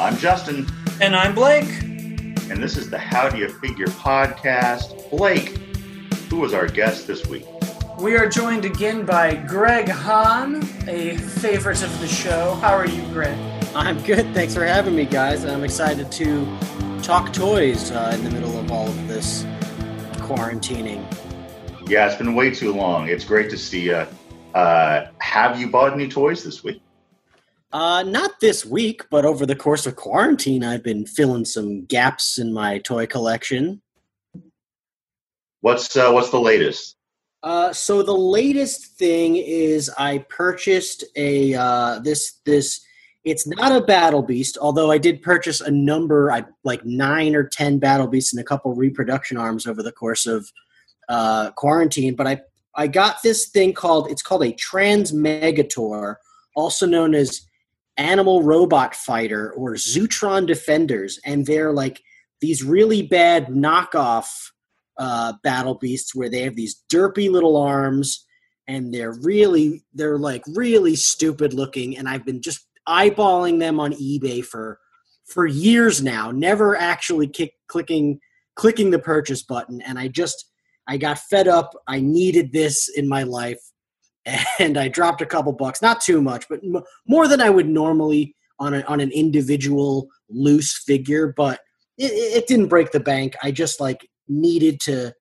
I'm Justin, And I'm Blake. and this is the How Do You Figure podcast. Blake, who was our guest this week? We are joined again by Greg Hahn, a favorite of the show. How are you, Greg? I'm good. Thanks for having me, guys. I'm excited to talk toys uh, in the middle of all of this quarantining. Yeah, it's been way too long. It's great to see you. Uh, have you bought any toys this week? Uh, not this week, but over the course of quarantine, I've been filling some gaps in my toy collection. What's uh, what's the latest? Uh, so the latest thing is I purchased a uh, this this. It's not a battle beast, although I did purchase a number, I like nine or ten battle beasts and a couple reproduction arms over the course of uh, quarantine. But I I got this thing called it's called a Transmegator, also known as Animal Robot Fighter or Zootron Defenders, and they're like these really bad knockoff uh, battle beasts where they have these derpy little arms and they're really they're like really stupid looking and i've been just eyeballing them on ebay for for years now never actually kick, clicking clicking the purchase button and i just i got fed up. I needed this in my life and i dropped a couple bucks not too much but m- more than i would normally on, a, on an individual loose figure but it, it didn't break the bank i just like needed to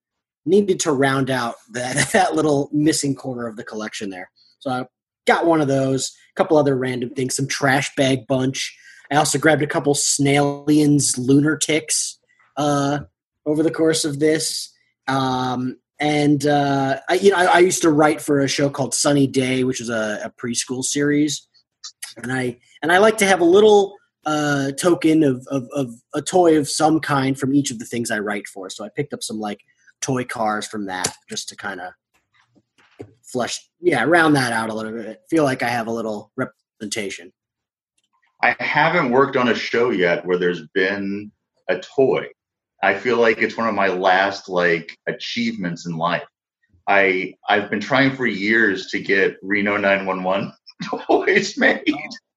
needed to round out that that little missing corner of the collection there. So I got one of those, a couple other random things, some trash bag bunch. I also grabbed a couple Snailians lunar ticks uh, over the course of this. Um, and uh, I, you know, I, I used to write for a show called Sunny Day, which is a, a preschool series, and I and I like to have a little uh, token of, of, of a toy of some kind from each of the things I write for. So I picked up some like toy cars from that just to kind of flush, yeah, round that out a little bit. Feel like I have a little representation. I haven't worked on a show yet where there's been a toy. I feel like it's one of my last like achievements in life. I I've been trying for years to get Reno 911 toys made, be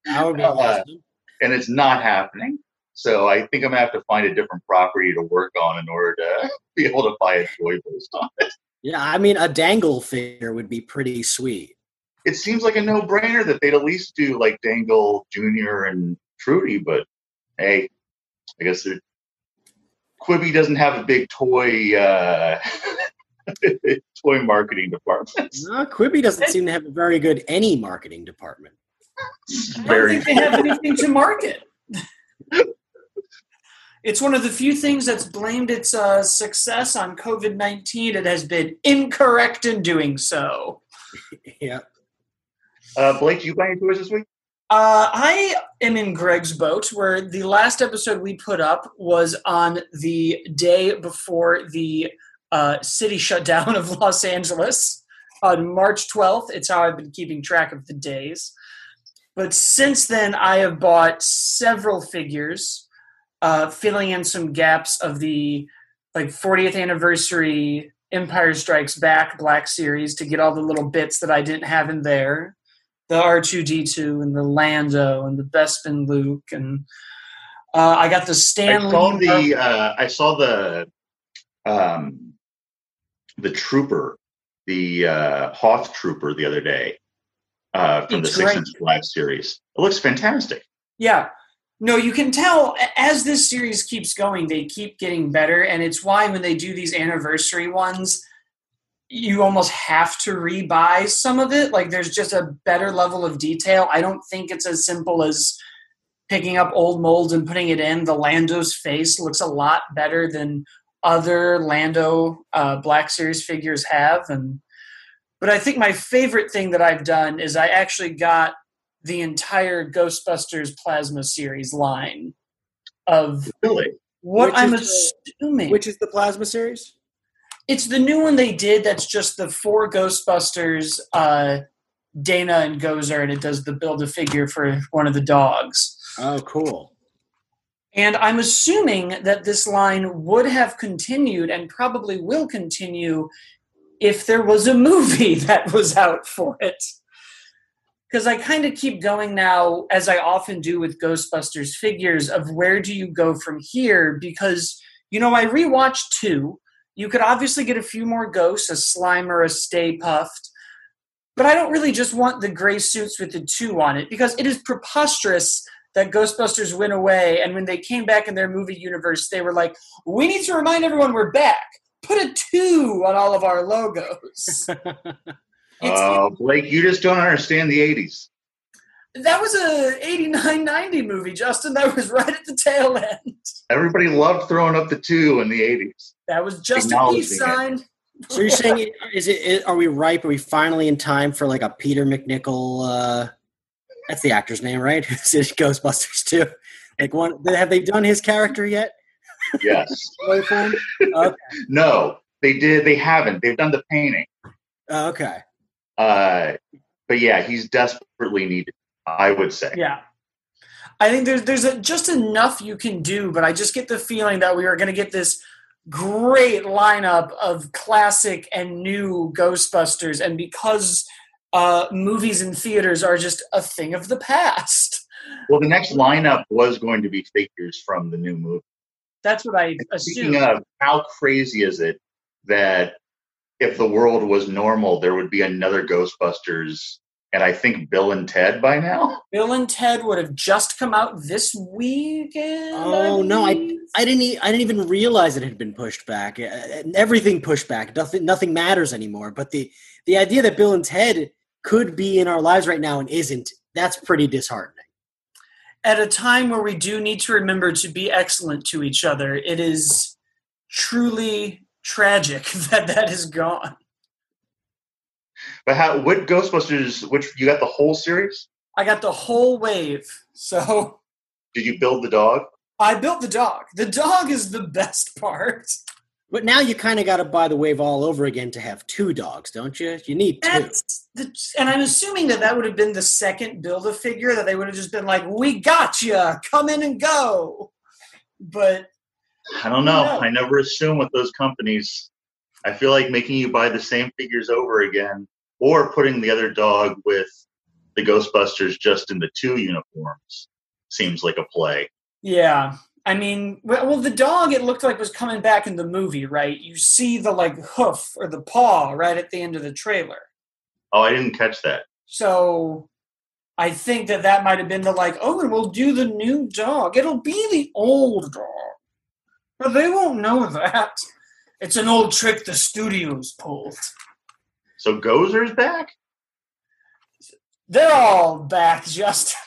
Uh, awesome. and it's not happening. So I think I'm gonna have to find a different property to work on in order to be able to buy a toy based on it. Yeah, I mean, a dangle figure would be pretty sweet. It seems like a no-brainer that they'd at least do like Dangle Junior and Trudy, but hey, I guess they're- Quibi doesn't have a big toy uh, toy marketing department. No, Quibi doesn't seem to have a very good any marketing department. It's I don't very think they have anything to market. It's one of the few things that's blamed its uh, success on COVID 19. It has been incorrect in doing so. yeah. Uh, Blake, did you buy any toys this week? Uh, I am in Greg's boat, where the last episode we put up was on the day before the uh, city shutdown of Los Angeles on March 12th. It's how I've been keeping track of the days. But since then, I have bought several figures, uh, filling in some gaps of the like 40th anniversary Empire Strikes Back Black Series to get all the little bits that I didn't have in there the R2D2 and the Lando and the Bespin Luke and uh, I got the I Stanley. saw the uh, I saw the um, the trooper, the uh, Hoth trooper the other day uh, from It's the Six. Inch Black series. It looks fantastic. yeah, no, you can tell as this series keeps going, they keep getting better, and it's why when they do these anniversary ones, you almost have to rebuy some of it. Like there's just a better level of detail. I don't think it's as simple as picking up old molds and putting it in. The Lando's face looks a lot better than other Lando uh, Black Series figures have, and but I think my favorite thing that I've done is I actually got the entire Ghostbusters Plasma series line of Really? what Which I'm assuming. Which is the plasma series? It's the new one they did. That's just the four Ghostbusters, uh, Dana and Gozer, and it does the build a figure for one of the dogs. Oh, cool. And I'm assuming that this line would have continued and probably will continue if there was a movie that was out for it. because I kind of keep going now, as I often do with Ghostbusters figures, of where do you go from here? Because, you know, I rewatched two. You could obviously get a few more ghosts, a Slimer, a Stay Puft, but I don't really just want the gray suits with the two on it because it is preposterous that Ghostbusters went away, and when they came back in their movie universe, they were like, "We need to remind everyone we're back. Put a two on all of our logos." Oh, uh, Blake, you just don't understand the '80s. That was a 89 90 movie, Justin. That was right at the tail end. Everybody loved throwing up the two in the 80s. That was just a peace sign. So you're saying, is it? Are we ripe? Are we finally in time for like a Peter MacNicol? Uh, that's the actor's name, right? Ghostbusters too? Like one? Have they done his character yet? Yes. okay. No, they did. They haven't. They've done the painting. Uh, okay. Uh, but yeah, he's desperately needed. I would say. Yeah. I think there's there's a, just enough you can do, but I just get the feeling that we are going to get this great lineup of classic and new Ghostbusters, and because uh, movies and theaters are just a thing of the past. Well, the next lineup was going to be figures from the new movie. That's what I assume. Speaking of, how crazy is it that if the world was normal, there would be another Ghostbusters and I think Bill and Ted by now. Bill and Ted would have just come out this weekend. Oh I no, I I didn't I didn't even realize it had been pushed back. Uh, everything pushed back. Nothing nothing matters anymore. But the the idea that Bill and Ted could be in our lives right now and isn't, that's pretty disheartening. At a time where we do need to remember to be excellent to each other, it is truly tragic that that is gone. But how? What Ghostbusters? Which you got the whole series? I got the whole wave. So. Did you build the dog? I built the dog. The dog is the best part. But now you kind of got to buy the wave all over again to have two dogs, don't you? You need two. The, and I'm assuming that that would have been the second build a figure that they would have just been like, "We got you, come in and go." But I don't know. I never assume with those companies. I feel like making you buy the same figures over again or putting the other dog with the Ghostbusters just in the two uniforms seems like a play. Yeah. I mean, well, the dog it looked like was coming back in the movie, right? You see the like hoof or the paw right at the end of the trailer. Oh, I didn't catch that. So I think that that might have been the like, oh, and we'll do the new dog. It'll be the old dog. But they won't know that. It's an old trick the studios pulled. So Gozer's back? They're all back, Justin.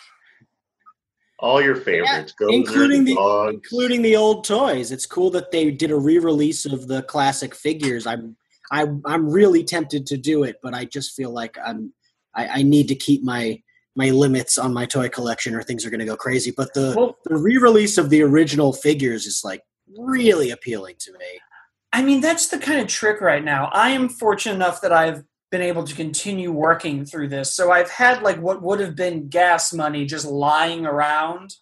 All your favorites, yeah, Gozer, including the dogs. including the old toys. It's cool that they did a re-release of the classic figures. I'm I, I'm really tempted to do it, but I just feel like I'm I, I need to keep my my limits on my toy collection, or things are going to go crazy. But the well, the re-release of the original figures is like really appealing to me. I mean, that's the kind of trick right now. I am fortunate enough that I've been able to continue working through this. So I've had like what would have been gas money just lying around.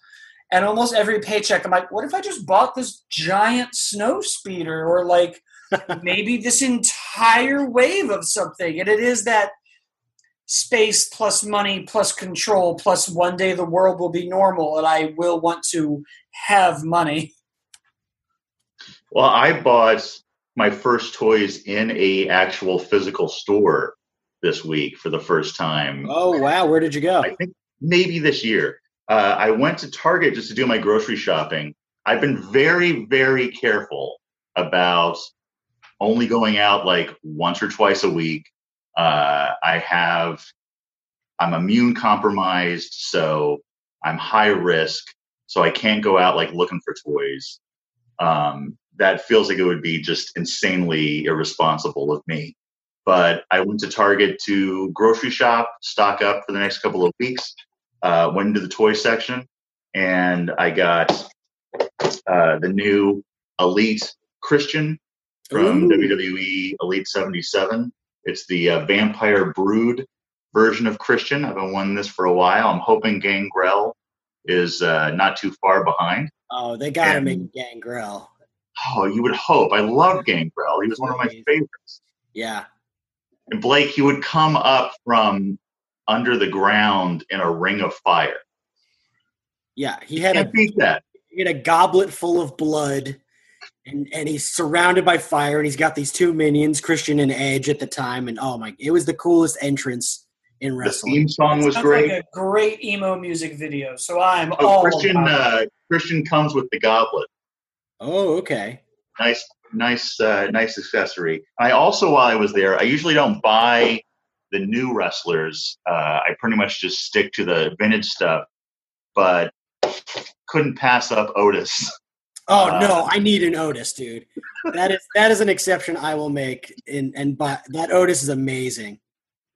And almost every paycheck, I'm like, what if I just bought this giant snow speeder or like maybe this entire wave of something? And it is that space plus money plus control plus one day the world will be normal and I will want to have money. Well, I bought my first toys in a actual physical store this week for the first time. Oh wow, where did you go? I think maybe this year. Uh, I went to Target just to do my grocery shopping. I've been very, very careful about only going out like once or twice a week. Uh, I have, I'm immune compromised, so I'm high risk, so I can't go out like looking for toys. Um, that feels like it would be just insanely irresponsible of me. But I went to Target to grocery shop, stock up for the next couple of weeks. Uh, went into the toy section, and I got uh, the new Elite Christian from Ooh. WWE Elite 77. It's the uh, Vampire Brood version of Christian. I've been wanting this for a while. I'm hoping Gangrel is uh, not too far behind. Oh, they got to make Gangrel. Oh, you would hope. I love Gangrel. He was one of my favorites. Yeah. And Blake, he would come up from under the ground in a ring of fire. Yeah, he had Can't a beat that. he had a goblet full of blood, and and he's surrounded by fire, and he's got these two minions, Christian and Edge, at the time, and oh my, it was the coolest entrance in wrestling. The wrestling. theme song was great. like a great emo music video. So I'm Oh, all Christian uh, Christian comes with the goblet. Oh, okay. Nice, nice, uh, nice accessory. I also, while I was there, I usually don't buy the new wrestlers. Uh, I pretty much just stick to the vintage stuff. But couldn't pass up Otis. Oh Uh, no, I need an Otis, dude. That is that is an exception I will make. In and but that Otis is amazing.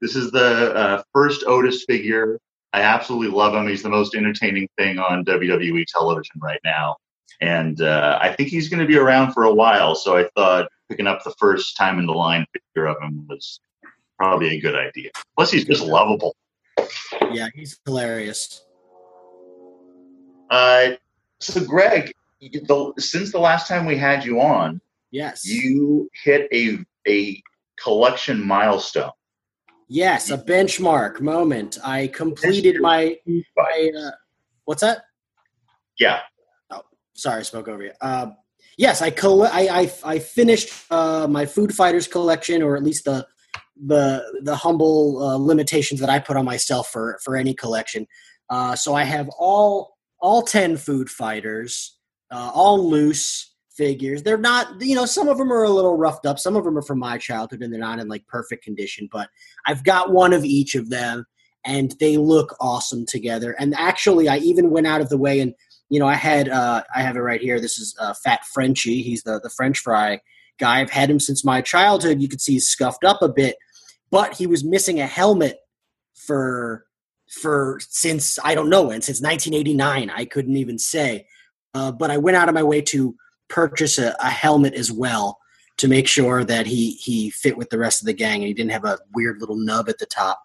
This is the uh, first Otis figure. I absolutely love him. He's the most entertaining thing on WWE television right now. And uh, I think he's going to be around for a while. So I thought picking up the first time in the line figure of him was probably a good idea. Plus, he's just lovable. Yeah, he's hilarious. Uh, so, Greg, the, since the last time we had you on, Yes. you hit a, a collection milestone. yes, a benchmark moment. I completed my my uh, what's that? Yeah. Sorry, I spoke over you. Uh, yes, I, coll- I I I finished uh, my Food Fighters collection, or at least the the the humble uh, limitations that I put on myself for for any collection. Uh, so I have all all ten Food Fighters, uh, all loose figures. They're not, you know, some of them are a little roughed up. Some of them are from my childhood, and they're not in like perfect condition. But I've got one of each of them, and they look awesome together. And actually, I even went out of the way and you know, I had uh, I have it right here. This is uh, Fat Frenchie. He's the the French fry guy. I've had him since my childhood. You can see he's scuffed up a bit, but he was missing a helmet for for since I don't know when since 1989. I couldn't even say, uh, but I went out of my way to purchase a, a helmet as well to make sure that he he fit with the rest of the gang and he didn't have a weird little nub at the top.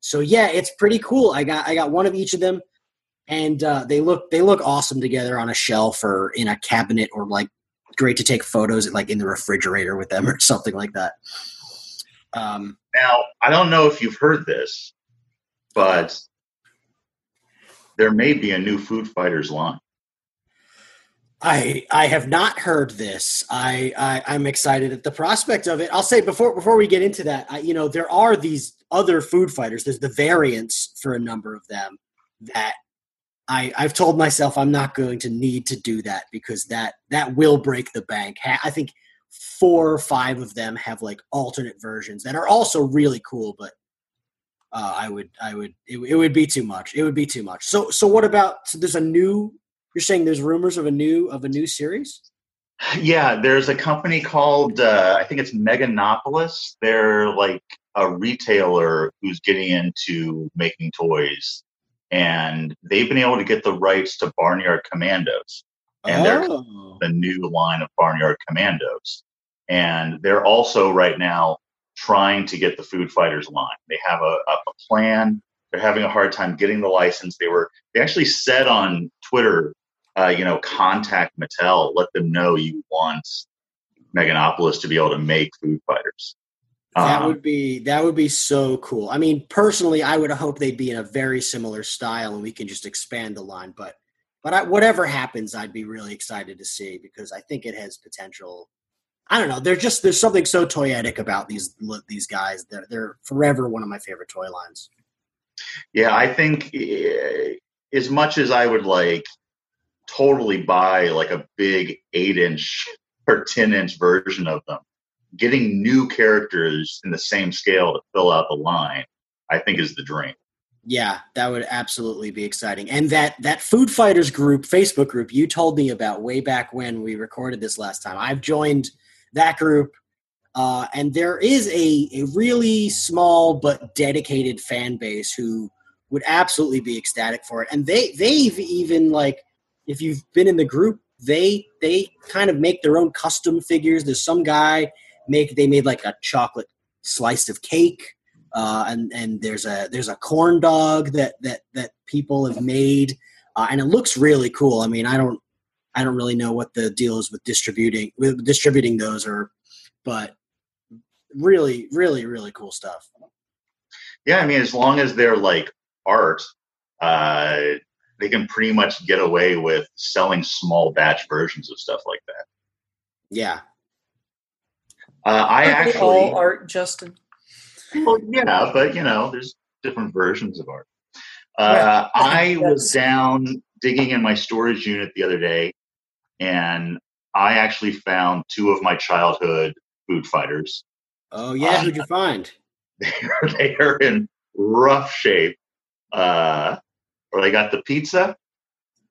So yeah, it's pretty cool. I got I got one of each of them and uh, they look they look awesome together on a shelf or in a cabinet or like great to take photos like in the refrigerator with them or something like that. Um, Now, I don't know if you've heard this, but there may be a new Food Fighters line. I I have not heard this. I, I I'm excited at the prospect of it. I'll say before before we get into that, I, you know, there are these other food fighters. There's the variants for a number of them that I I've told myself I'm not going to need to do that because that that will break the bank. I think four or five of them have like alternate versions that are also really cool, but uh, I would I would it, it would be too much. It would be too much. So so what about so there's a new you're saying there's rumors of a new of a new series? Yeah, there's a company called uh, I think it's Megalopolis. They're like a retailer who's getting into making toys, and they've been able to get the rights to Barnyard Commandos. And they're oh. the new line of Barnyard Commandos. And they're also right now trying to get the Food Fighters line. They have a, a, a plan. They're having a hard time getting the license. They were they actually said on Twitter, uh, you know, contact Mattel, let them know you want Megalopolis to be able to make Food Fighters. That Um, would be that would be so cool. I mean, personally, I would hope they'd be in a very similar style, and we can just expand the line. But but I, whatever happens, I'd be really excited to see because I think it has potential. I don't know. They're just there's something so toyetic about these these guys. They're they're forever one of my favorite toy lines. Yeah, I think eh, as much as I would like totally buy like a big eight inch or 10 inch version of them, getting new characters in the same scale to fill out the line, I think is the dream. Yeah, that would absolutely be exciting. And that that Food Fighters group, Facebook group you told me about way back when we recorded this last time. I've joined that group uh, and there is a, a really small but dedicated fan base who would absolutely be ecstatic for it. And they they've even like if you've been in the group, they they kind of make their own custom figures. There's some guy make they made like a chocolate slice of cake uh, and and there's a there's a corn dog that that that people have made, uh, and it looks really cool. I mean, I don't I don't really know what the deal is with distributing with distributing those, or but really really really cool stuff. Yeah, I mean, as long as they're like art, uh, they can pretty much get away with selling small batch versions of stuff like that. Yeah. Uh, I Aren't they actually, all art, Justin. well, yeah, but you know, there's different versions of art. Uh, I was down digging in my storage unit the other day, and I actually found two of my childhood food fighters. Oh yeah, who'd you find? They're, they are in rough shape. Uh, or they got the pizza.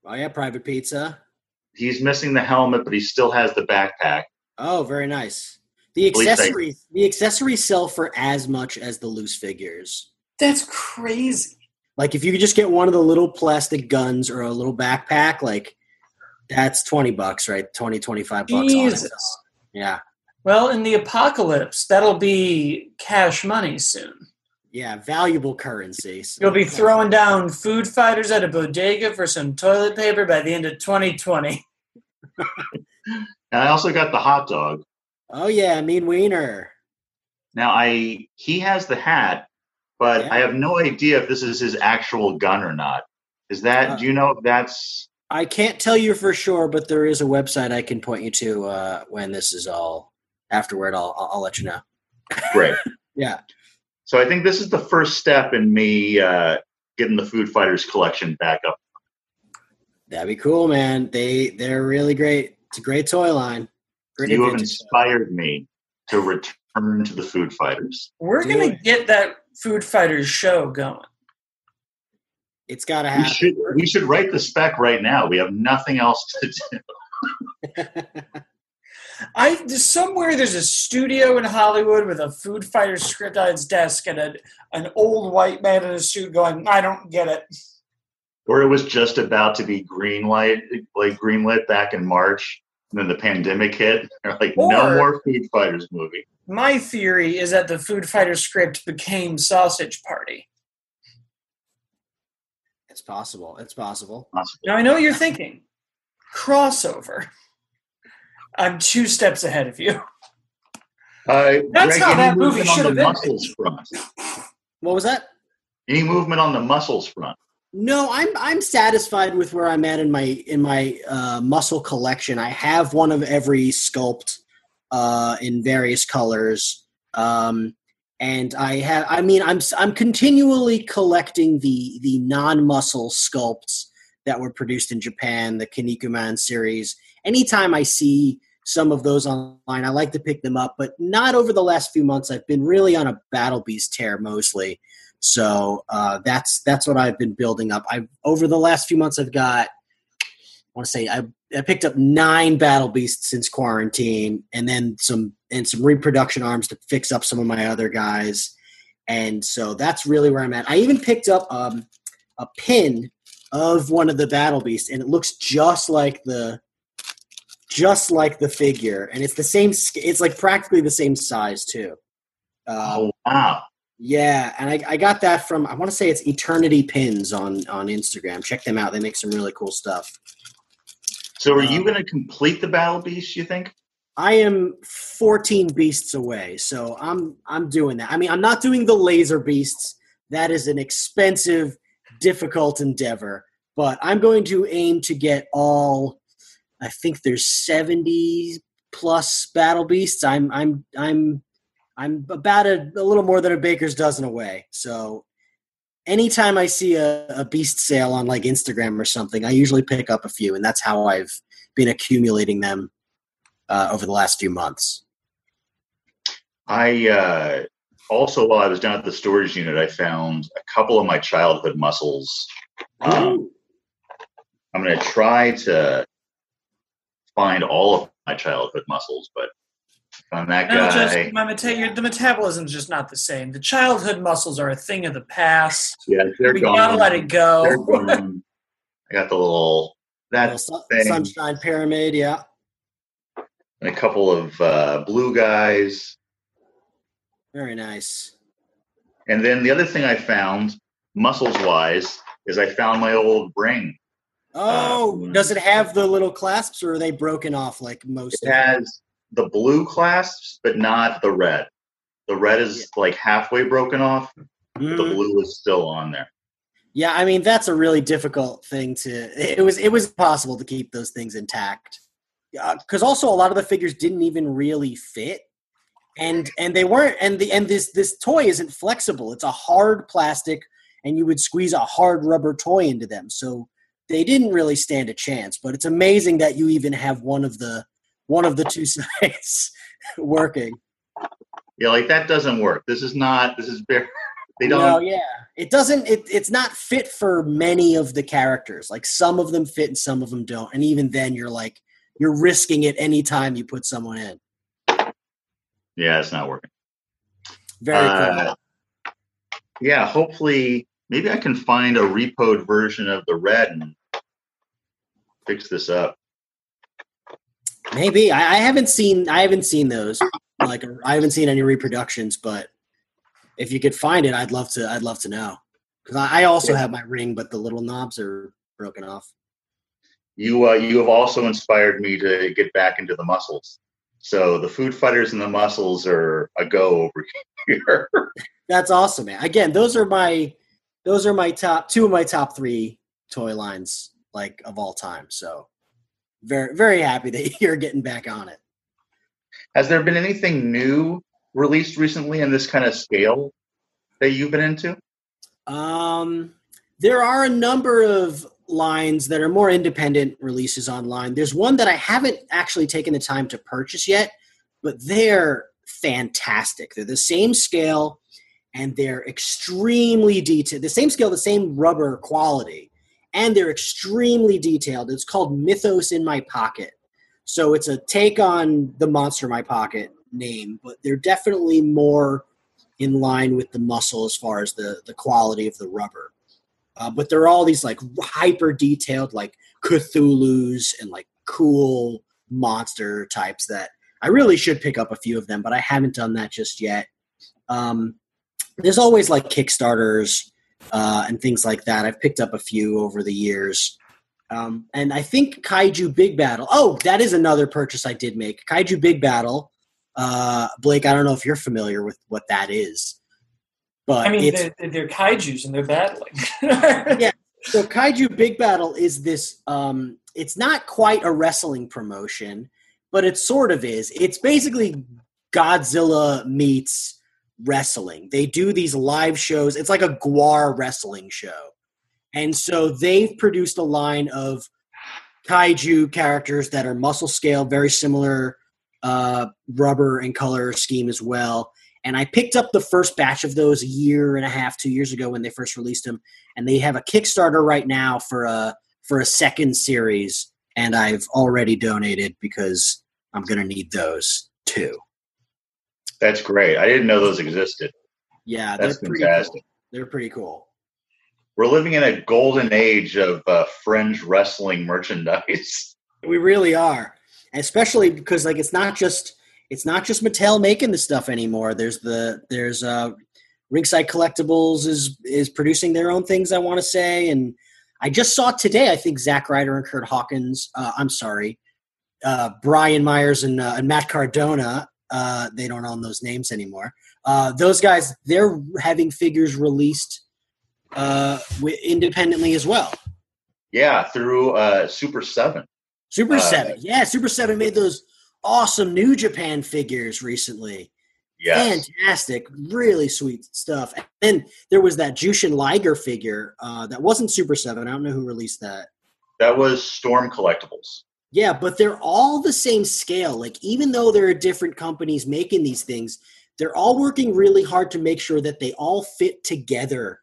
Oh yeah, private pizza. He's missing the helmet, but he still has the backpack. Oh, very nice. The least accessories the accessories sell for as much as the loose figures. That's crazy. Like if you could just get one of the little plastic guns or a little backpack, like that's 20 bucks, right? 20, 25 bucks. Jesus. Yeah. Well, in the apocalypse, that'll be cash money soon. Yeah. Valuable currency. So- You'll be throwing down food fighters at a bodega for some toilet paper by the end of 2020. And I also got the hot dog. Oh yeah, mean wiener. Now I he has the hat, but Yeah. I have no idea if this is his actual gun or not. Is that Uh, do you know if that's I can't tell you for sure, but there is a website I can point you to uh, when this is all afterward. I'll, I'll I'll let you know. great? Yeah. so I think this is the first step in me uh, getting the Food Fighters collection back up. That'd be cool, man. They they're really great. It's a great toy line. Great You have vintage stuff. inspired me to return to the Food Fighters. We're Do going it. to get that food fighters show going. It's got to We happen. should we should write the spec right now. We have nothing else to do. I there's somewhere there's a studio in Hollywood with a food fighter script on its desk and a, an old white man in a suit going, I don't get it. Or it was just about to be greenlight, like greenlit back in March, and then the pandemic hit. They're like, no more Food Fighters movie. My theory is that the food fighter script became Sausage Party. It's possible. It's possible. Now I know what you're thinking. Crossover. I'm two steps ahead of you. Uh, That's Greg, how that movie should have the been. muscles front. What was that? Any movement on the muscles front? No, I'm I'm satisfied with where I'm at in my in my uh, muscle collection. I have one of every sculpt uh, in various colors, um, and I have. I mean, I'm I'm continually collecting the the non muscle sculpts that were produced in Japan, the Kinnikuman series. Anytime I see some of those online, I like to pick them up, but not over the last few months. I've been really on a Battle Beast tear mostly. So uh, that's that's what I've been building up. I've over the last few months, I've got. I want to say I, I picked up nine battle beasts since quarantine, and then some and some reproduction arms to fix up some of my other guys, and so that's really where I'm at. I even picked up um, a pin of one of the battle beasts, and it looks just like the just like the figure, and it's the same. It's like practically the same size too. Uh, Oh wow! Yeah, and I, I got that from I want to say it's Eternity Pins on on Instagram. Check them out; they make some really cool stuff. So are you um, going to complete the Battle Beast? You think? I am 14 beasts away, so I'm I'm doing that. I mean, I'm not doing the laser beasts. That is an expensive, difficult endeavor. But I'm going to aim to get all. I think there's 70 plus battle beasts. I'm I'm I'm I'm about a, a little more than a baker's dozen away. So anytime I see a, a beast sale on like Instagram or something, I usually pick up a few, and that's how I've been accumulating them uh, over the last few months. I uh, also, while I was down at the storage unit, I found a couple of my childhood muscles. Um, I'm going to try to find all of my childhood muscles, but on that No, just, guy, my meta- your, the metabolism's just not the same. The childhood muscles are a thing of the past. yeah, they're we gone. gotta let it go. I got the little Little that sun- thing. sunshine pyramid, yeah. and a couple of uh, blue guys. Very nice. And then the other thing I found, muscles wise, is I found my old ring. Oh, Uh, does it have the little clasps, or are they broken off like most? It of them? has the blue clasps, but not the red. The red is like halfway broken off. The blue is still on there. Yeah, I mean that's a really difficult thing to. It was it was possible to keep those things intact because uh, also a lot of the figures didn't even really fit, and and they weren't and the and this this toy isn't flexible. It's a hard plastic, and you would squeeze a hard rubber toy into them. So they didn't really stand a chance. But it's amazing that you even have one of the one of the two sides working. Yeah, like that doesn't work. This is not. This is very. They don't. No, yeah, it doesn't. It, it's not fit for many of the characters. Like some of them fit and some of them don't. And even then, you're like, you're risking it anytime you put someone in. Yeah, it's not working. Very uh, cool. Yeah, hopefully, maybe I can find a repoed version of the red and fix this up. Maybe I, I haven't seen I haven't seen those. Like I haven't seen any reproductions, but if you could find it, I'd love to. I'd love to know because I, I also have my ring, but the little knobs are broken off. You uh, you have also inspired me to get back into the muscles. So the food fighters and the muscles are a go over here. That's awesome, man. Again, those are my those are my top two of my top three toy lines like of all time. So very very happy that you're getting back on it. Has there been anything new released recently in this kind of scale that you've been into? Um, there are a number of lines that are more independent releases online. There's one that I haven't actually taken the time to purchase yet, but they're fantastic. They're the same scale and they're extremely detailed. The same scale, the same rubber quality, and they're extremely detailed. It's called Mythos in My Pocket. So it's a take on the Monster in My Pocket name, but they're definitely more in line with the muscle as far as the, the quality of the rubber. Uh, but there are all these like hyper detailed like Cthulhu's and like cool monster types that I really should pick up a few of them, but I haven't done that just yet. Um, there's always like Kickstarters uh, and things like that. I've picked up a few over the years. Um, and I think Kaiju Big Battle. Oh, that is another purchase I did make. Kaiju Big Battle. Uh, Blake, I don't know if you're familiar with what that is. But I mean, they're, they're kaiju's and they're battling. yeah. So Kaiju Big Battle is this. Um, it's not quite a wrestling promotion, but it sort of is. It's basically Godzilla meets wrestling. They do these live shows. It's like a GWAR wrestling show, and so they've produced a line of kaiju characters that are muscle scale, very similar uh, rubber and color scheme as well. And I picked up the first batch of those a year and a half, two years ago when they first released them. And they have a Kickstarter right now for a for a second series. And I've already donated because I'm going to need those too. That's great. I didn't know those existed. Yeah, that's fantastic. Cool. They're pretty cool. We're living in a golden age of uh, fringe wrestling merchandise. We really are, especially because like it's not just it's not just Mattel making the stuff anymore. There's the there's uh, Ringside Collectibles is is producing their own things. I want to say, and I just saw today. I think Zack Ryder and Kurt Hawkins. Uh, I'm sorry, uh, Brian Myers and, uh, and Matt Cardona. Uh, they don't own those names anymore. Uh, those guys, they're having figures released uh, w- independently as well. Yeah, through uh, Super Seven. Super Seven, yeah, Super Seven made those awesome New Japan figures recently. Yes. Fantastic, really sweet stuff. And then there was that Jushin Liger figure uh, that wasn't Super Seven. I don't know who released that. That was Storm Collectibles. Yeah, but they're all the same scale. Like even though there are different companies making these things, they're all working really hard to make sure that they all fit together.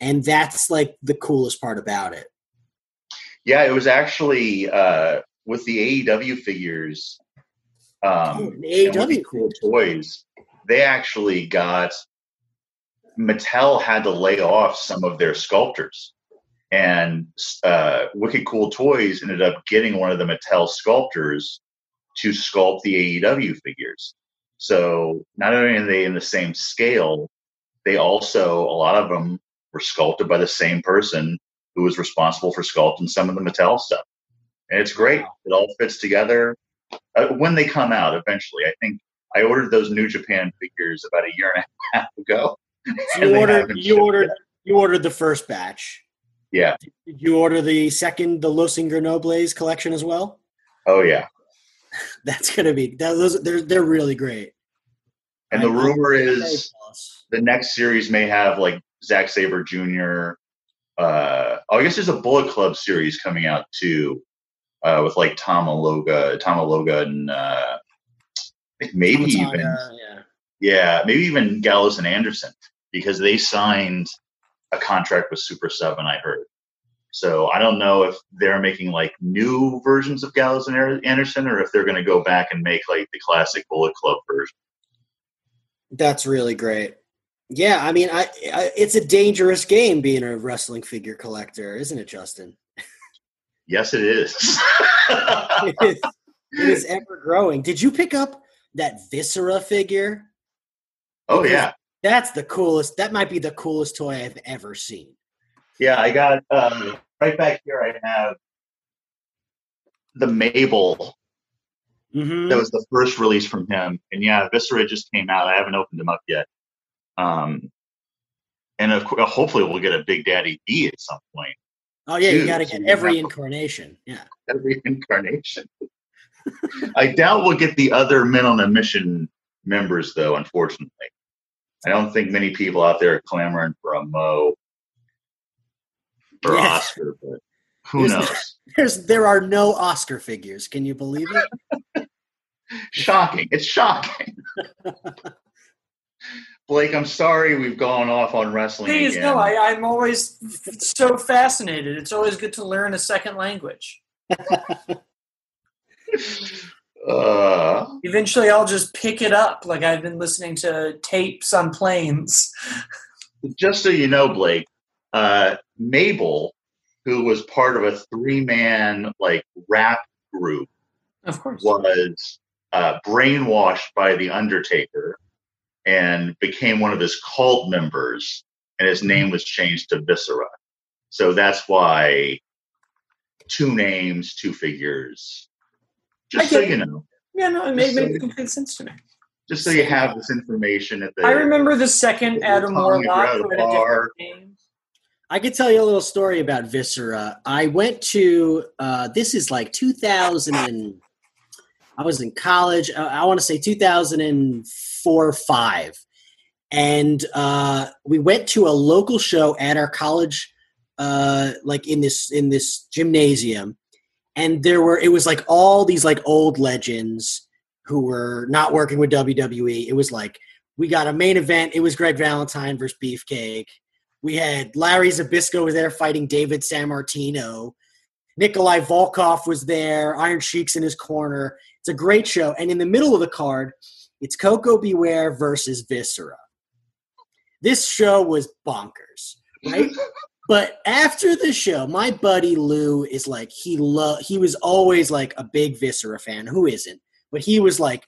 And that's like the coolest part about it. Yeah, it was actually uh, with the AEW figures um, AEW cool toys. They actually got Mattel had to lay off some of their sculptors, and uh, Wicked Cool Toys ended up getting one of the Mattel sculptors to sculpt the AEW figures. So not only are they in the same scale, they also a lot of them were sculpted by the same person who was responsible for sculpting some of the Mattel stuff. And it's great. It all fits together uh, when they come out eventually. I think I ordered those New Japan figures about a year and a half ago, So you ordered you ordered yet. you ordered the first batch. Yeah. Did you order the second, the Los Ingobernables collection as well? Oh yeah. That's gonna be that, those. They're they're really great. And the I'm- rumor is the next series may have like Zack Sabre Jr. Uh, oh, I guess there's a Bullet Club series coming out too, uh, with like Tom Aloga, Tom Aloga, and uh, I think maybe even yeah. yeah, maybe even Gallows and Anderson because they signed a contract with Super Seven. I heard. So I don't know if they're making like new versions of Gallows and Anderson, or if they're going to go back and make like the classic Bullet Club version. That's really great. Yeah, I mean, I, I it's a dangerous game being a wrestling figure collector, isn't it, Justin? Yes, it is. it, is, it is ever growing. Did you pick up that Viscera figure? oh yeah, That's the coolest. That might be the coolest toy I've ever seen. yeah. I got um, right back here. I have the Mabel. Mm-hmm. That was the first release from him, and yeah, Viscera just came out. I haven't opened them up yet. Um, and of course, hopefully, we'll get a Big Daddy V at some point. Oh yeah, you got to get every incarnation. Yeah. Every incarnation. I doubt we'll get the other Men on a Mission members, though. Unfortunately, I don't think many people out there are clamoring for a Mo or Yeah. Oscar, but who There's- knows? There's there are no Oscar figures. Can you believe it? shocking. It's shocking. Blake, I'm sorry we've gone off on wrestling Please, again. no, I, I'm always so fascinated. It's always good to learn a second language. uh, Eventually, I'll just pick it up like I've been listening to tapes on planes. just so you know, Blake, uh, Mabel, who was part of a three-man like rap group, Of course. was uh, brainwashed by the Undertaker and became one of his cult members, and his name was changed to Viscera. So that's why two names, two figures. Just so you know, Yeah, no, it made, Just so made complete sense to me. just so you have this information at the. I remember the second Adam Tom, Warlock at a who had a bar. I could tell you a little story about Viscera. I went to uh, this is like 2000 and I was in college. Uh, I want to say 2004 five, and uh, we went to a local show at our college, uh, like in this in this gymnasium, and there were it was like all these like old legends who were not working with WWE. It was like we got a main event. It was Greg Valentine versus Beefcake. We had Larry Zbyszko was there fighting David Sammartino. Nikolai Volkov was there. Iron Sheik's in his corner. It's a great show. And in the middle of the card, it's Koko B. Ware versus Viscera. This show was bonkers, right? but after the show, my buddy Lou is like he lo- he was always like a big Viscera fan. Who isn't? But he was like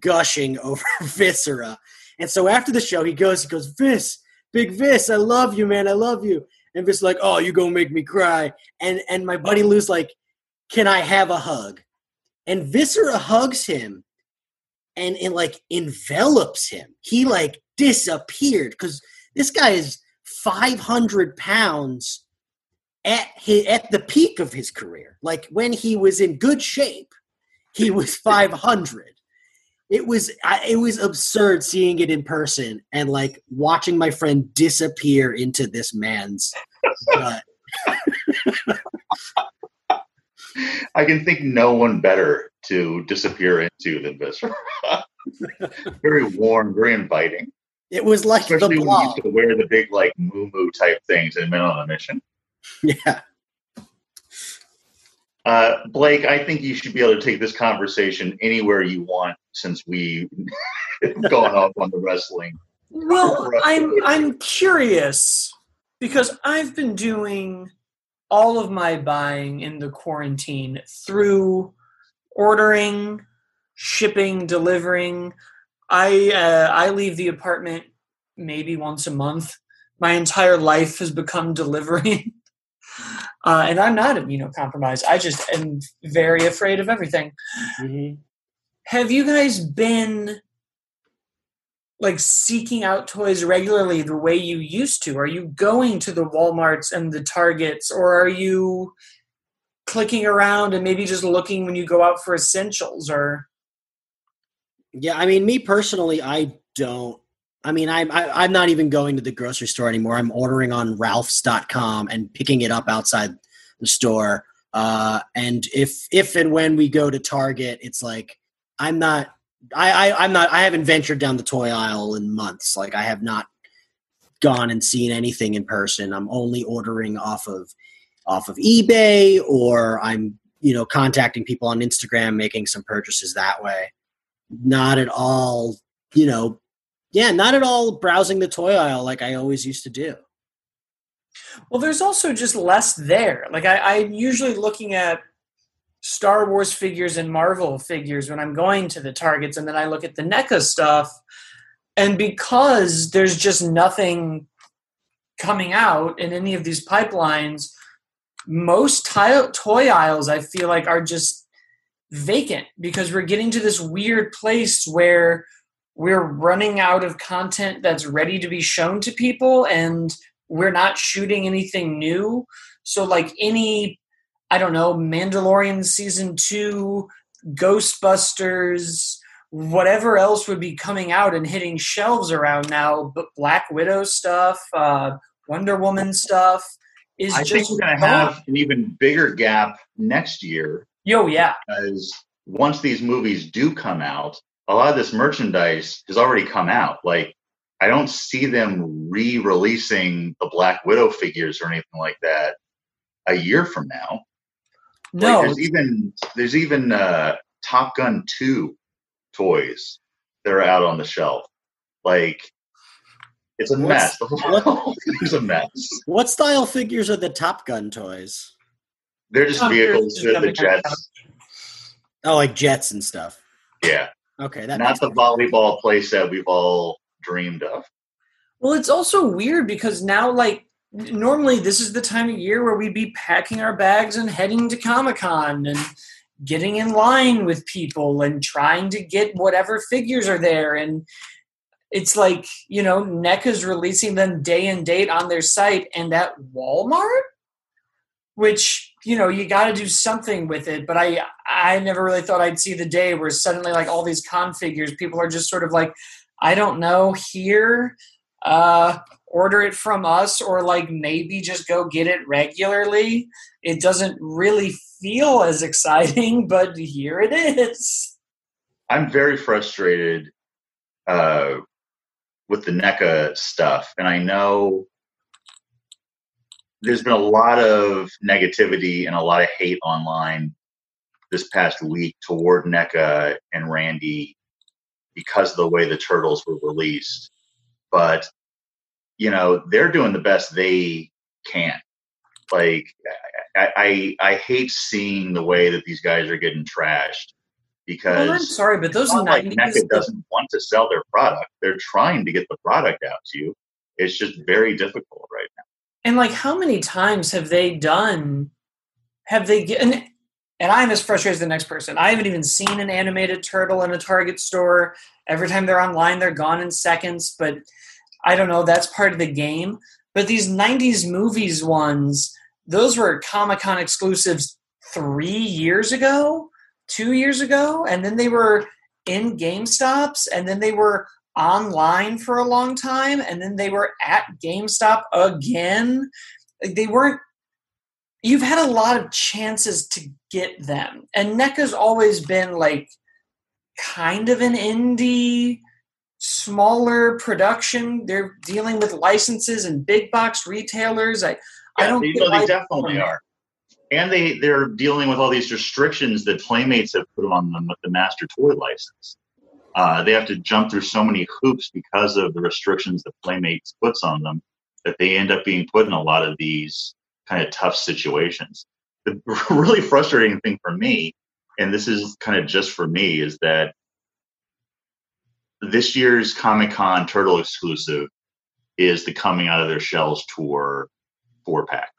gushing over Viscera. And so after the show, he goes, he goes, Vis, Big Vis, I love you, man. I love you. And Vis like, oh, you gonna make me cry. And and my buddy Lou's like, can I have a hug? And Viscera hugs him and it like envelops him. He like disappeared because this guy is 500 pounds at his, at the peak of his career. Like when he was in good shape, he was 500 it was I, it was absurd seeing it in person and like watching my friend disappear into this man's gut. I can think no one better to disappear into than Viscera. very warm, very inviting. It was like Especially the when you used to wear the big like moo moo type things and men on a mission. Yeah. Uh, Blake, I think you should be able to take this conversation anywhere you want since we've gone off on the wrestling. Well, I'm I'm curious because I've been doing all of my buying in the quarantine through ordering, shipping, delivering. I uh, I leave the apartment maybe once a month. My entire life has become delivering. Uh, and I'm not immunocompromised. I just am very afraid of everything. Mhm. Have you guys been like seeking out toys regularly the way you used to? Are you going to the Walmarts and the Targets, or are you clicking around and maybe just looking when you go out for essentials? Or Yeah, I mean, me personally, I don't. I mean, I'm I, I'm not even going to the grocery store anymore. I'm ordering on Ralphs.com and picking it up outside the store. Uh, and if if and when we go to Target, it's like I'm not. I, I I'm not. I haven't ventured down the toy aisle in months. Like I have not gone and seen anything in person. I'm only ordering off of off of eBay or I'm you know contacting people on Instagram, making some purchases that way. Not at all. You know, yeah, not at all browsing the toy aisle like I always used to do. Well, there's also just less there. Like I, I'm usually looking at Star Wars figures and Marvel figures when I'm going to the Targets, and then I look at the NECA stuff. And because there's just nothing coming out in any of these pipelines, most toy aisles I feel like are just vacant because we're getting to this weird place where we're running out of content that's ready to be shown to people and we're not shooting anything new. So, like any, I don't know, Mandalorian season two, Ghostbusters, whatever else would be coming out and hitting shelves around now, but Black Widow stuff, uh, Wonder Woman stuff is I think we're going to have an even bigger gap next year Yo, yeah. because once these movies do come out, a lot of this merchandise has already come out. Like, I don't see them re-releasing the Black Widow figures or anything like that a year from now. Like, No, there's even there's even uh, Top Gun two toys that are out on the shelf. Like, it's a What's- mess. The what- thing's a mess. What style figures are the Top Gun toys? They're just oh, Tom vehicles. is They're the jets. Oh, like jets and stuff. Yeah, Okay, that not makes the sense. volleyball playset we've all dreamed of. Well, it's also weird because now, like, normally this is the time of year where we'd be packing our bags and heading to Comic Con and getting in line with people and trying to get whatever figures are there. And it's like, you know, NECA's releasing them day and date on their site and at Walmart, which, you know, you got to do something with it. But I, I never really thought I'd see the day where suddenly, like, all these con figures, people are just sort of like, I don't know, here uh, order it from us or like maybe just go get it regularly. It doesn't really feel as exciting, but here it is. I'm very frustrated uh, with the NECA stuff, and I know there's been a lot of negativity and a lot of hate online this past week toward NECA and Randy because of the way the turtles were released. But you know, they're doing the best they can. Like I, I, I hate seeing the way that these guys are getting trashed because Well, I'm sorry, but those not like NECA doesn't want to sell their product. They're trying to get the product out to you. It's just very difficult right. And like, how many times have they done? Have they and and I'm as frustrated as the next person. I haven't even seen an animated turtle in a Target store. Every time they're online, they're gone in seconds. But I don't know. That's part of the game. But these '90s movies ones, those were Comic Con exclusives three years ago, two years ago, and then they were in GameStops and then they were online for a long time, and then they were at GameStop again. Like they weren't. You've had a lot of chances to get them, and NECA's always been like kind of an indie, smaller production. They're dealing with licenses and big box retailers. I, I don't. they, no, they definitely are. And they, they're dealing with all these restrictions that Playmates have put on them with the master toy license. Uh, they have to jump through so many hoops because of the restrictions that Playmates puts on them that they end up being put in a lot of these kind of tough situations. The really frustrating thing for me, and this is kind of just for me, is that this year's Comic Con Turtle exclusive is the Coming Out of Their Shells tour four pack.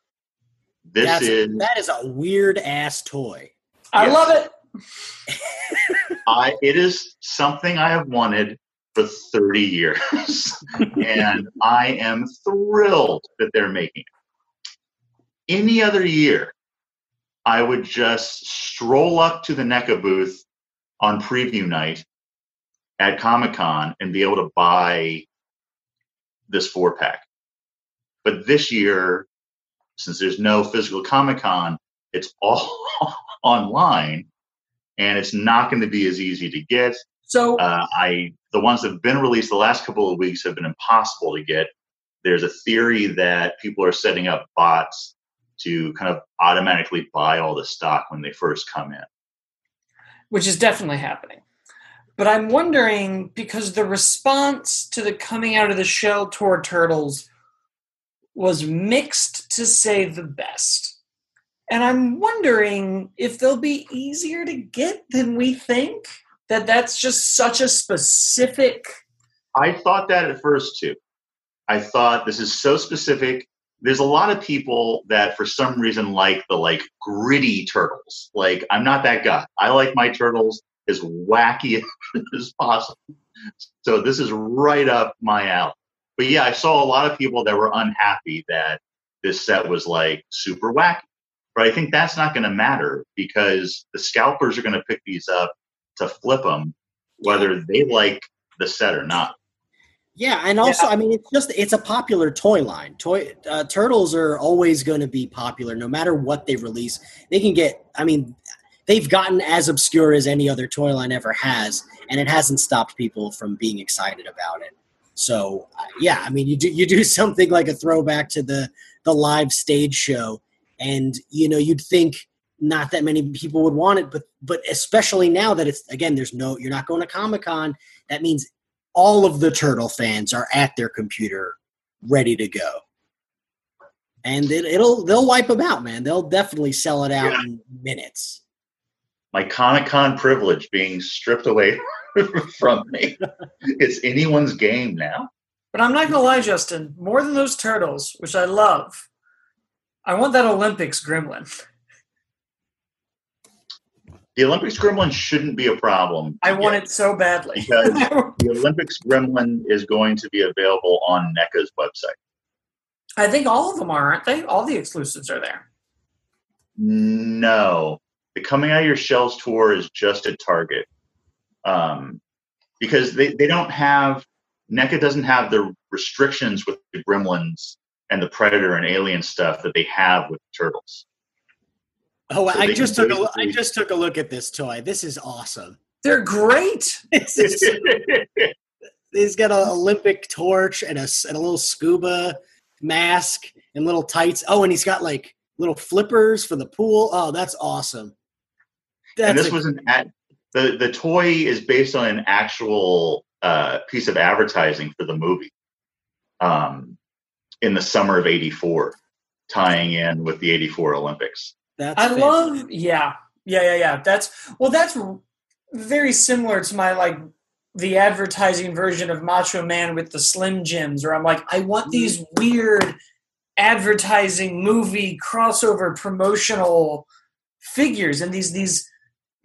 This That's- is that is a weird ass toy. I Yes. love it. I it is something I have wanted for 30 years. and I am thrilled that they're making it. Any other year, I would just stroll up to the NECA booth on preview night at Comic Con and be able to buy this four pack. But this year, since there's no physical Comic Con, it's all online and it's not going to be as easy to get. So uh, I the ones that have been released the last couple of weeks have been impossible to get. There's a theory that people are setting up bots to kind of automatically buy all the stock when they first come in. Which is definitely happening. But I'm wondering because the response to the coming out of the shell tour turtles was mixed to say the best. And I'm wondering if they'll be easier to get than we think. That that's just such a specific. I thought that at first too. I thought this is so specific. There's a lot of people that for some reason like the like gritty turtles. Like I'm not that guy. I like my turtles as wacky as possible. So this is right up my alley. But yeah, I saw a lot of people that were unhappy that this set was like super wacky. But I think that's not going to matter because the scalpers are going to pick these up to flip them, whether they like the set or not. Yeah, and also, yeah. I mean, it's just it's a popular toy line. Toy uh, turtles are always going to be popular, no matter what they release. They can get. I mean, they've gotten as obscure as any other toy line ever has, and it hasn't stopped people from being excited about it. So, uh, yeah, I mean, you do you do something like a throwback to the the live stage show, and you know, you'd think not that many people would want it, but but especially now that it's again, there's no you're not going to Comic Con. That means all of the turtle fans are at their computer ready to go. And it, will they'll wipe them out, man. They'll definitely sell it out yeah. in minutes. My Comic Con privilege being stripped away from me. it's anyone's game now. But I'm not gonna lie, Justin. More than those turtles, which I love, I want that Olympics gremlin. The Olympics gremlin shouldn't be a problem. I want it so badly. because the Olympics gremlin is going to be available on NECA's website. I think all of them are, aren't they? All the exclusives are there. No. The Coming Out of Your Shells tour is just a Target. Um, because they, they don't have, NECA doesn't have the restrictions with the gremlins and the Predator and Alien stuff that they have with the Turtles. Oh, so I just took a I just took a look at this toy. This is awesome. They're great. he's got an Olympic torch and a and a little scuba mask and little tights. Oh, and he's got like little flippers for the pool. Oh, that's awesome. That's and this a, was an ad, the the toy is based on an actual uh, piece of advertising for the movie. Um, in the summer of '84, tying in with the '84 Olympics. That's I fancy. love yeah. Yeah, yeah, yeah. That's well that's very similar to my like the advertising version of Macho Man with the Slim Jims, where I'm like, I want mm-hmm. these weird advertising movie crossover promotional figures and these these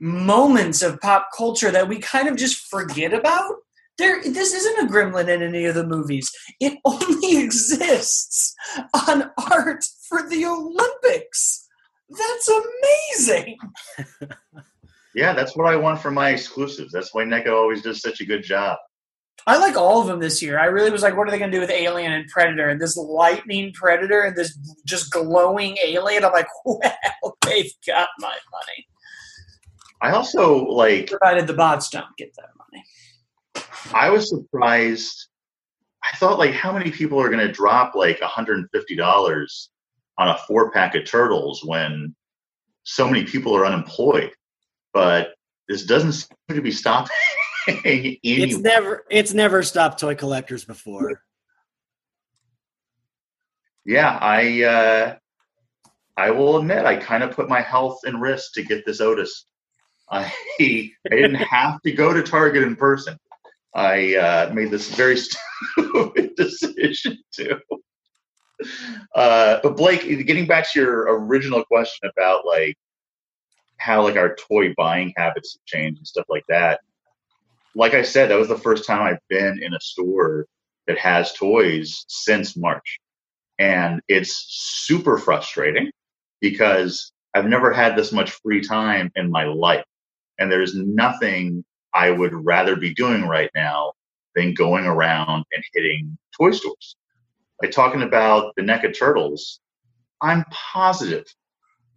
moments of pop culture that we kind of just forget about. There, this isn't a gremlin in any of the movies. It only exists on art for the Olympics. That's amazing. yeah, that's what I want for my exclusives. That's why NECA always does such a good job. I like all of them this year. I really was like, what are they going to do with Alien and Predator? And this lightning Predator and this just glowing alien. I'm like, well, they've got my money. I also like. Provided the bots don't get that money. I was surprised. I thought, like, how many people are going to drop like $150 on a four pack of turtles when so many people are unemployed. But this doesn't seem to be stopping. it's never it's never stopped toy collectors before. Yeah, I uh, I will admit I kind of put my health in risk to get this Otis. I I didn't have to go to Target in person. I uh, made this very stupid decision to uh, but Blake, getting back to your original question about like how like our toy buying habits have changed and stuff like that. like I said, that was the first time I've been in a store that has toys since March. And it's super frustrating because I've never had this much free time in my life. And there's nothing I would rather be doing right now than going around and hitting toy stores. Like talking about the NECA Turtles, I'm positive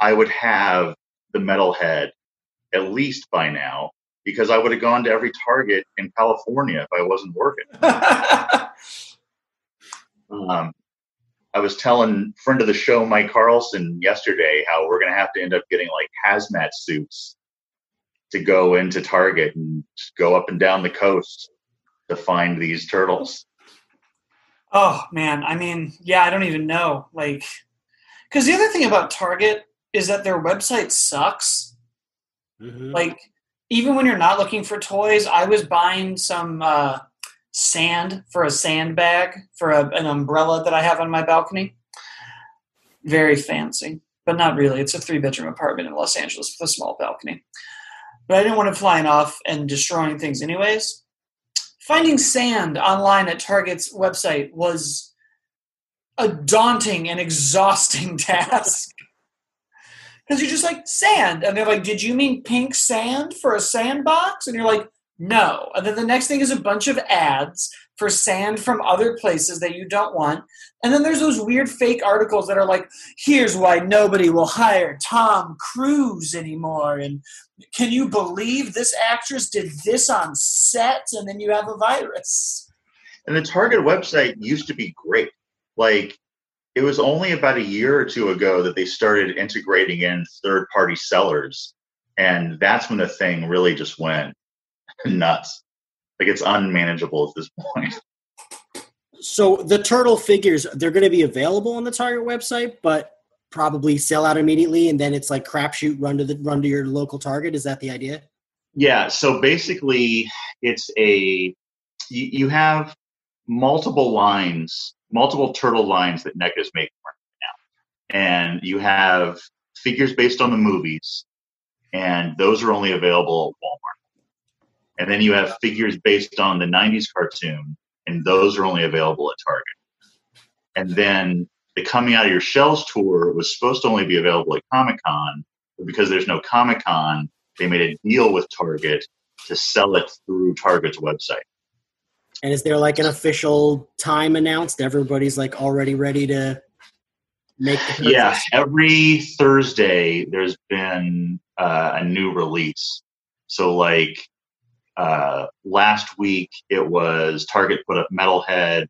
I would have the Metalhead at least by now because I would have gone to every Target in California if I wasn't working. um, I was telling friend of the show Mike Carlson yesterday how we're going to have to end up getting like hazmat suits to go into Target and go up and down the coast to find these turtles. Oh man, I mean, yeah, I don't even know. Like, because the other thing about Target is that their website sucks. Mhm. Like, even when you're not looking for toys, I was buying some uh, sand for a sandbag for a, an umbrella that I have on my balcony. Very fancy, but not really. It's a three bedroom apartment in Los Angeles with a small balcony. But I didn't want it flying off and destroying things, anyways. Finding sand online at Target's website was a daunting and exhausting task. Because you're just like, sand. And they're like, did you mean pink sand for a sandbox? And you're like, no. And then the next thing is a bunch of ads for sand from other places that you don't want. And then there's those weird fake articles that are like, here's why nobody will hire Tom Cruise anymore. And can you believe this actress did this on set? And then you have a virus. And the Target website used to be great. Like it was only about a year or two ago that they started integrating in third party sellers. And that's when the thing really just went nuts. Like it's unmanageable at this point. So the turtle figures they're going to be available on the Target website, but probably sell out immediately, and then it's like crapshoot run to the run to your local Target. Is that the idea? Yeah, so basically it's a you, you have multiple lines, multiple turtle lines that NECA is making right now. And you have figures based on the movies, and those are only available at Walmart. And then you have figures based on the 90s cartoon, and those are only available at Target. And then the Coming Out of Your Shells tour was supposed to only be available at Comic Con, but because there's no Comic Con, they made a deal with Target to sell it through Target's website. And is there like an official time announced? Everybody's like already ready to make the purchase? Yeah, every Thursday there's been uh, a new release. So, like uh, last week, it was Target put up Metalhead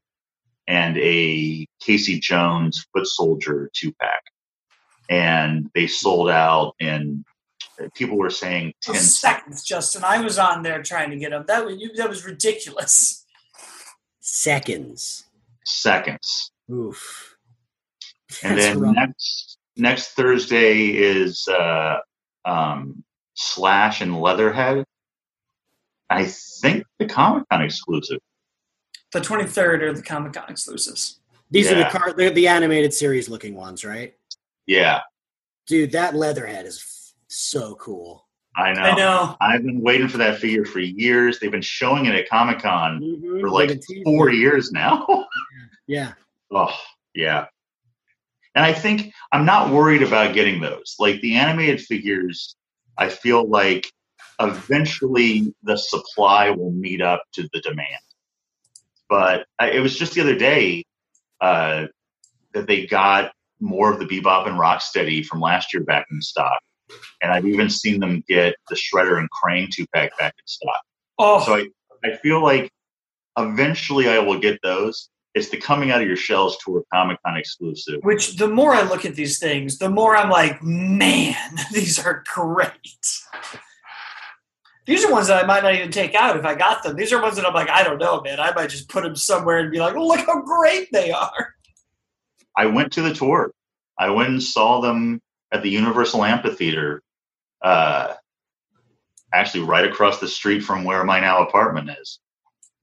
and a Casey Jones Foot Soldier two pack, and they sold out and People were saying ten Those seconds, Justin. I was on there trying to get them. That was, that was ridiculous. Seconds. seconds. Oof. and That's then rough. next next Thursday is uh, um, Slash and Leatherhead. I think the Comic Con exclusive. The 23rd are the Comic Con exclusives. These are the car, they're the animated series looking ones, right? Yeah, Dude, that Leatherhead is f- so cool. I know. I know. I've been waiting for that figure for years. They've been showing it at Comic Con Mhm. for like four years now. Yeah. oh, yeah. And I think I'm not worried about getting those. Like the animated figures, I feel like eventually the supply will meet up to the demand. But I, it was just the other day uh, that they got more of the Bebop and Rocksteady from last year back in stock. And I've even seen them get the Shredder and Crane two pack back in stock. Oh, So I, I feel like eventually I will get those. It's the coming out of your shells tour Comic Con exclusive. which the more I look at these things, the more I'm like, man, these are great. These are ones that I might not even take out if I got them. These are ones that I'm like, I don't know, man. I might just put them somewhere and be like, oh, look how great they are. I went to the tour. I went and saw them at the Universal Amphitheater, uh, actually right across the street from where my now apartment is.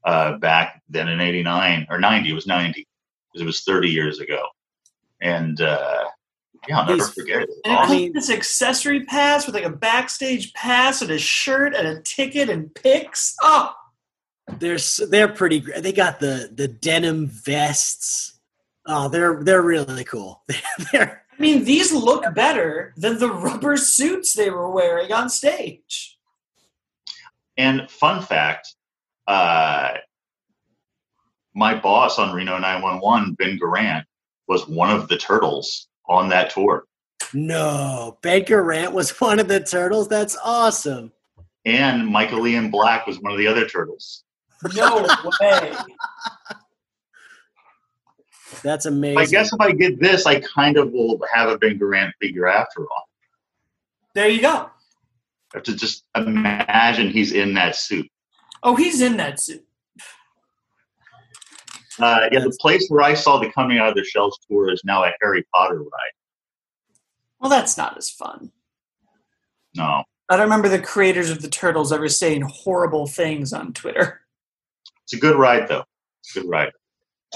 Uh, back then in '89 or '90, it was '90 because it was 30 years ago, and uh, yeah, I'll never These- forget it. And it I comes with this accessory pass with like a backstage pass and a shirt and a ticket and pics. Oh, They're they're pretty. gr- They got the the denim vests. Oh, they're they're really cool. they're I mean, these look better than the rubber suits they were wearing on stage. And fun fact, uh, my boss on Reno 911, Ben Garant, was one of the turtles on that tour. no. Ben Garant was one of the turtles. That's awesome. And Michael Ian Black was one of the other turtles. No way. That's amazing. I guess if I get this, I kind of will have a Ben Garant figure after all. There you go. I have to just imagine he's in that suit. Oh, he's in that suit. Uh, yeah, the place where I saw the Coming Out of the Shells tour is now a Harry Potter ride. Well, that's not as fun. No, I don't remember the creators of the Turtles ever saying horrible things on Twitter. it's a good ride though. It's a good ride.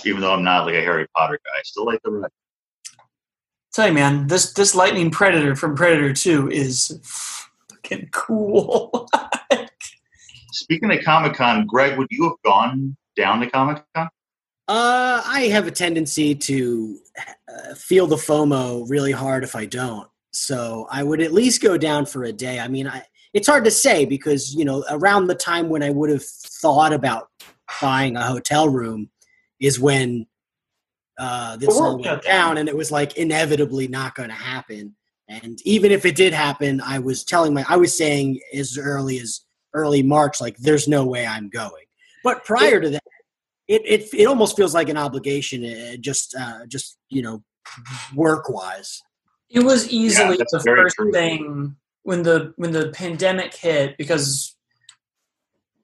Even though I'm not like a Harry Potter guy, I still like the ride. tell you, man, this this lightning predator from Predator Two is fucking cool. Speaking of Comic Con, Greg, would you have gone down to Comic Con? Uh, I have a tendency to uh, feel the FOMO really hard if I don't. So I would at least go down for a day. I mean, I, it's hard to say because you know around the time when I would have thought about buying a hotel room is when uh, this all went down. down, and it was like inevitably not going to happen. And even if it did happen, I was telling my, I was saying as early as early March, like there's no way I'm going. But prior to that, it it, it almost feels like an obligation, uh, just uh, just you know, work wise. It was easily that's the first true. thing when the when the pandemic hit because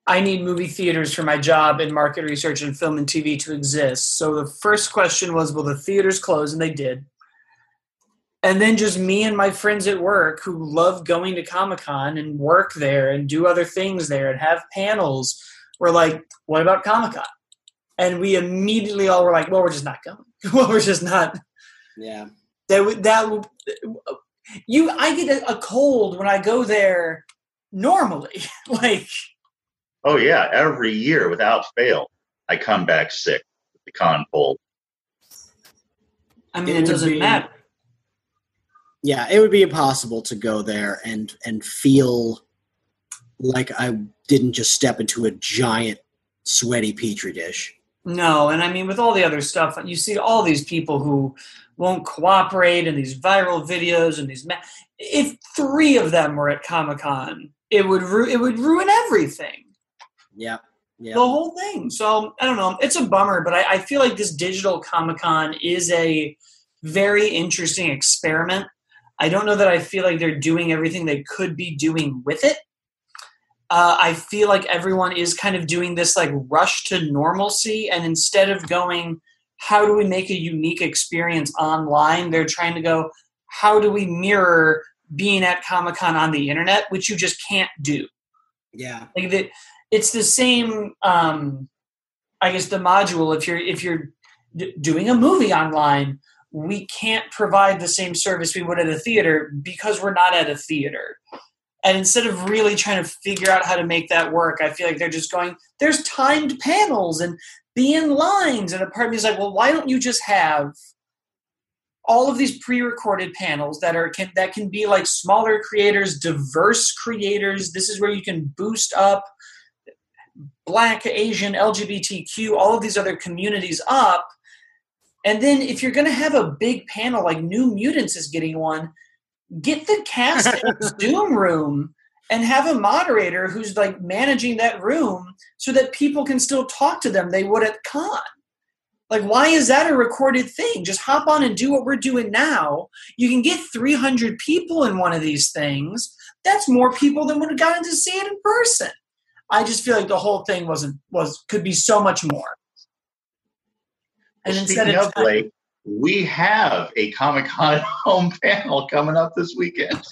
I need movie theaters for my job in market research and film and TV to exist. So the first question was, will the theaters close? And they did. And then just me and my friends at work who love going to Comic Con and work there and do other things there and have panels were like, what about Comic Con? And we immediately all were like, well, we're just not going. well, we're just not Yeah, that would that would you i get a, a cold when i go there normally like Oh yeah, every year without fail, I come back sick with the con cold. i mean It it, doesn't be- matter yeah, it would be impossible to go there and and feel like I didn't just step into a giant sweaty petri dish. No and i mean with all the other stuff you see all these people who won't cooperate and these viral videos and these ma- if three of them were at comic-con it would ru- it would ruin everything Yeah, yeah. the whole thing. So I don't know. It's a bummer, but I, I feel like this digital Comic Con is a very interesting experiment. I don't know that I feel like they're doing everything they could be doing with it. Uh, I feel like everyone is kind of doing this like rush to normalcy, and instead of going, how do we make a unique experience online? They're trying to go, how do we mirror being at Comic Con on the internet, which you just can't do? Yeah, like the, it's the same um i guess the module if you're if you're d- doing a movie online we can't provide the same service we would at a theater because we're not at a theater and instead of really trying to figure out how to make that work i feel like they're just going there's timed panels and be in lines. And a part of me is like well why don't you just have all of these pre-recorded panels that are can that can be like smaller creators diverse creators. This is where you can boost up black asian lgbtq all of these other communities up. And then if you're going to have a big panel like new mutants is getting one get the cast in the zoom room and have a moderator who's like managing that room so that people can still talk to them. They would at con. Like why is that a recorded thing? Just hop on and do what we're doing now. You can get 300 people in one of these things. That's more people than would have gotten to see it in person. I just feel like the whole thing wasn't was could be so much more. And instead of of Blake, we have a Comic Con home panel coming up this weekend.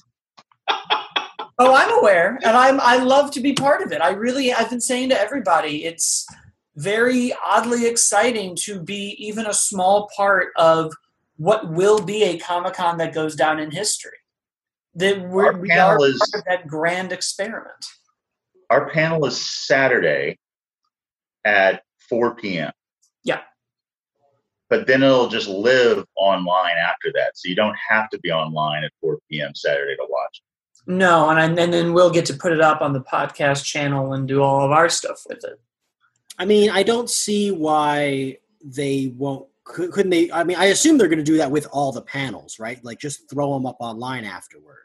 Oh, I'm aware, and I'm I love to be part of it. I really I've been saying to everybody, it's very oddly exciting to be even a small part of what will be a Comic Con that goes down in history. That we're, Our we are is- part of that grand experiment. Our panel is Saturday, at 4 p.m. Yeah. But then it'll just live online after that. So you don't have to be online at 4 p.m. Saturday to watch. No, and I, and then we'll get to put it up on the podcast channel and do all of our stuff with it. I mean, I don't see why they won't. Could, couldn't they? I mean, I assume they're going to do that with all the panels, right? Like just throw them up online afterward.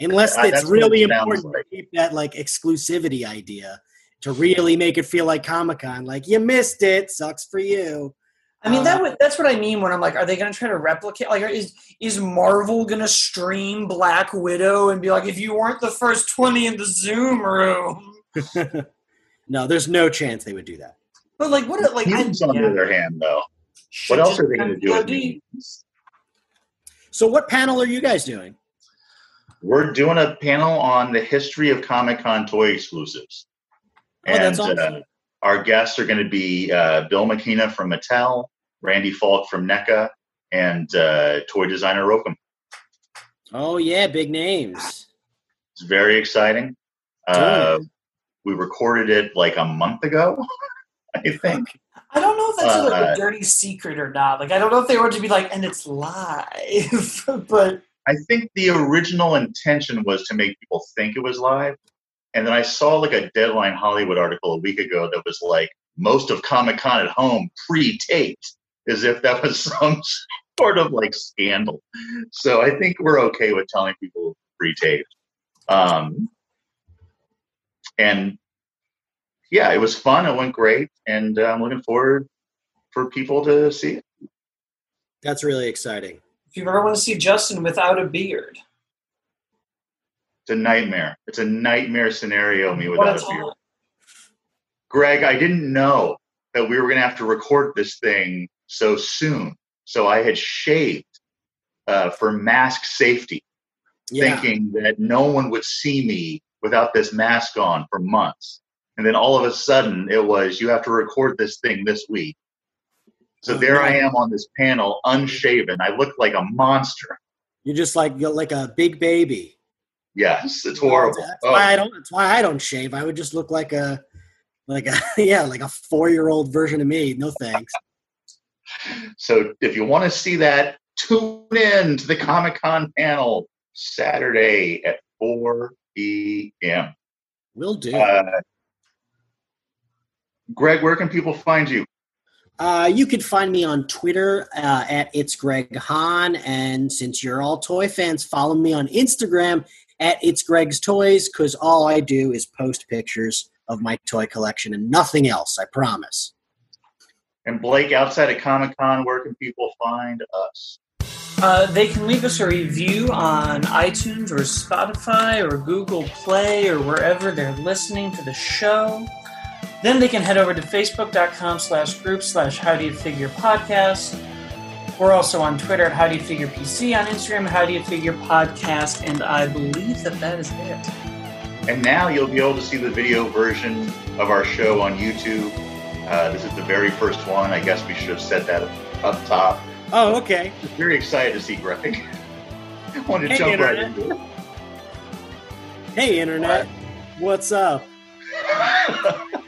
Unless Uh, it's that's really it important like. to keep that like exclusivity idea to really make it feel like Comic Con. Like you missed it, sucks for you. I mean, that Um, would, that's what I mean when I'm like, are they going to try to replicate? Like, is is Marvel going to stream Black Widow and be like, if you weren't the first twenty in the Zoom room? no, there's no chance they would do that. But like, what? Like, I, Memes, on the other hand, though, what else are they going to do with memes? So, what panel are you guys doing? We're doing a panel on the history of Comic Con toy exclusives. Oh, that's and awesome. uh, our guests are going to be uh, Bill McKenna from Mattel, Randy Falk from NECA, and uh, toy designer Rokum. Oh yeah, big names. It's very exciting. Uh, we recorded it like a month ago, I think. I don't know if that's like Uh, a dirty secret or not. Like, I don't know if they were to be like, and it's live, but I think the original intention was to make people think it was live. And then I saw like a Deadline Hollywood article a week ago that was like, most of Comic Con at home pre taped, as if that was some sort of like scandal. So I think we're okay with telling people pre taped. Um, and yeah, it was fun. It went great. And uh, I'm looking forward for people to see it. That's really exciting. if you ever want to see Justin without a beard, It's a nightmare. It's a nightmare scenario, me without a a beard. time. Greg, I didn't know that we were going to have to record this thing so soon. So I had shaved uh, for mask safety, Yeah. thinking that no one would see me without this mask on for months. And then all of a sudden, it was you have to record this thing this week. So Oh, there I am on this panel, unshaven. I look like a monster. You're just like you're like a big baby. Yes, it's horrible. That's Oh, why I don't. That's why I don't shave. I would just look like a, like a yeah, like a four year old version of me. No thanks. So if you want to see that, tune in to the Comic Con panel Saturday at 4 p.m. Will do. Uh, Greg, where can people find you? Uh, you can find me on Twitter uh, at it's Greg Hahn, and since you're all toy fans, follow me on Instagram at it's Greg's Toys because all I do is post pictures of my toy collection and nothing else. I promise. And Blake, outside of Comic Con, where can people find us? Uh, they can leave us a review on iTunes or Spotify or Google Play or wherever they're listening to the show. Then they can head over to facebook.com slash group slash how do you figure podcast. We're also on Twitter at how do you figure PC, on Instagram how do you figure podcast, and I believe that that is it. And now you'll be able to see the video version of our show on YouTube. Uh, this is the very first one. I guess we should have said that up top. Oh, okay. Very excited to see Greg. I want to Hey, jump right into it. Hey, internet. What's up?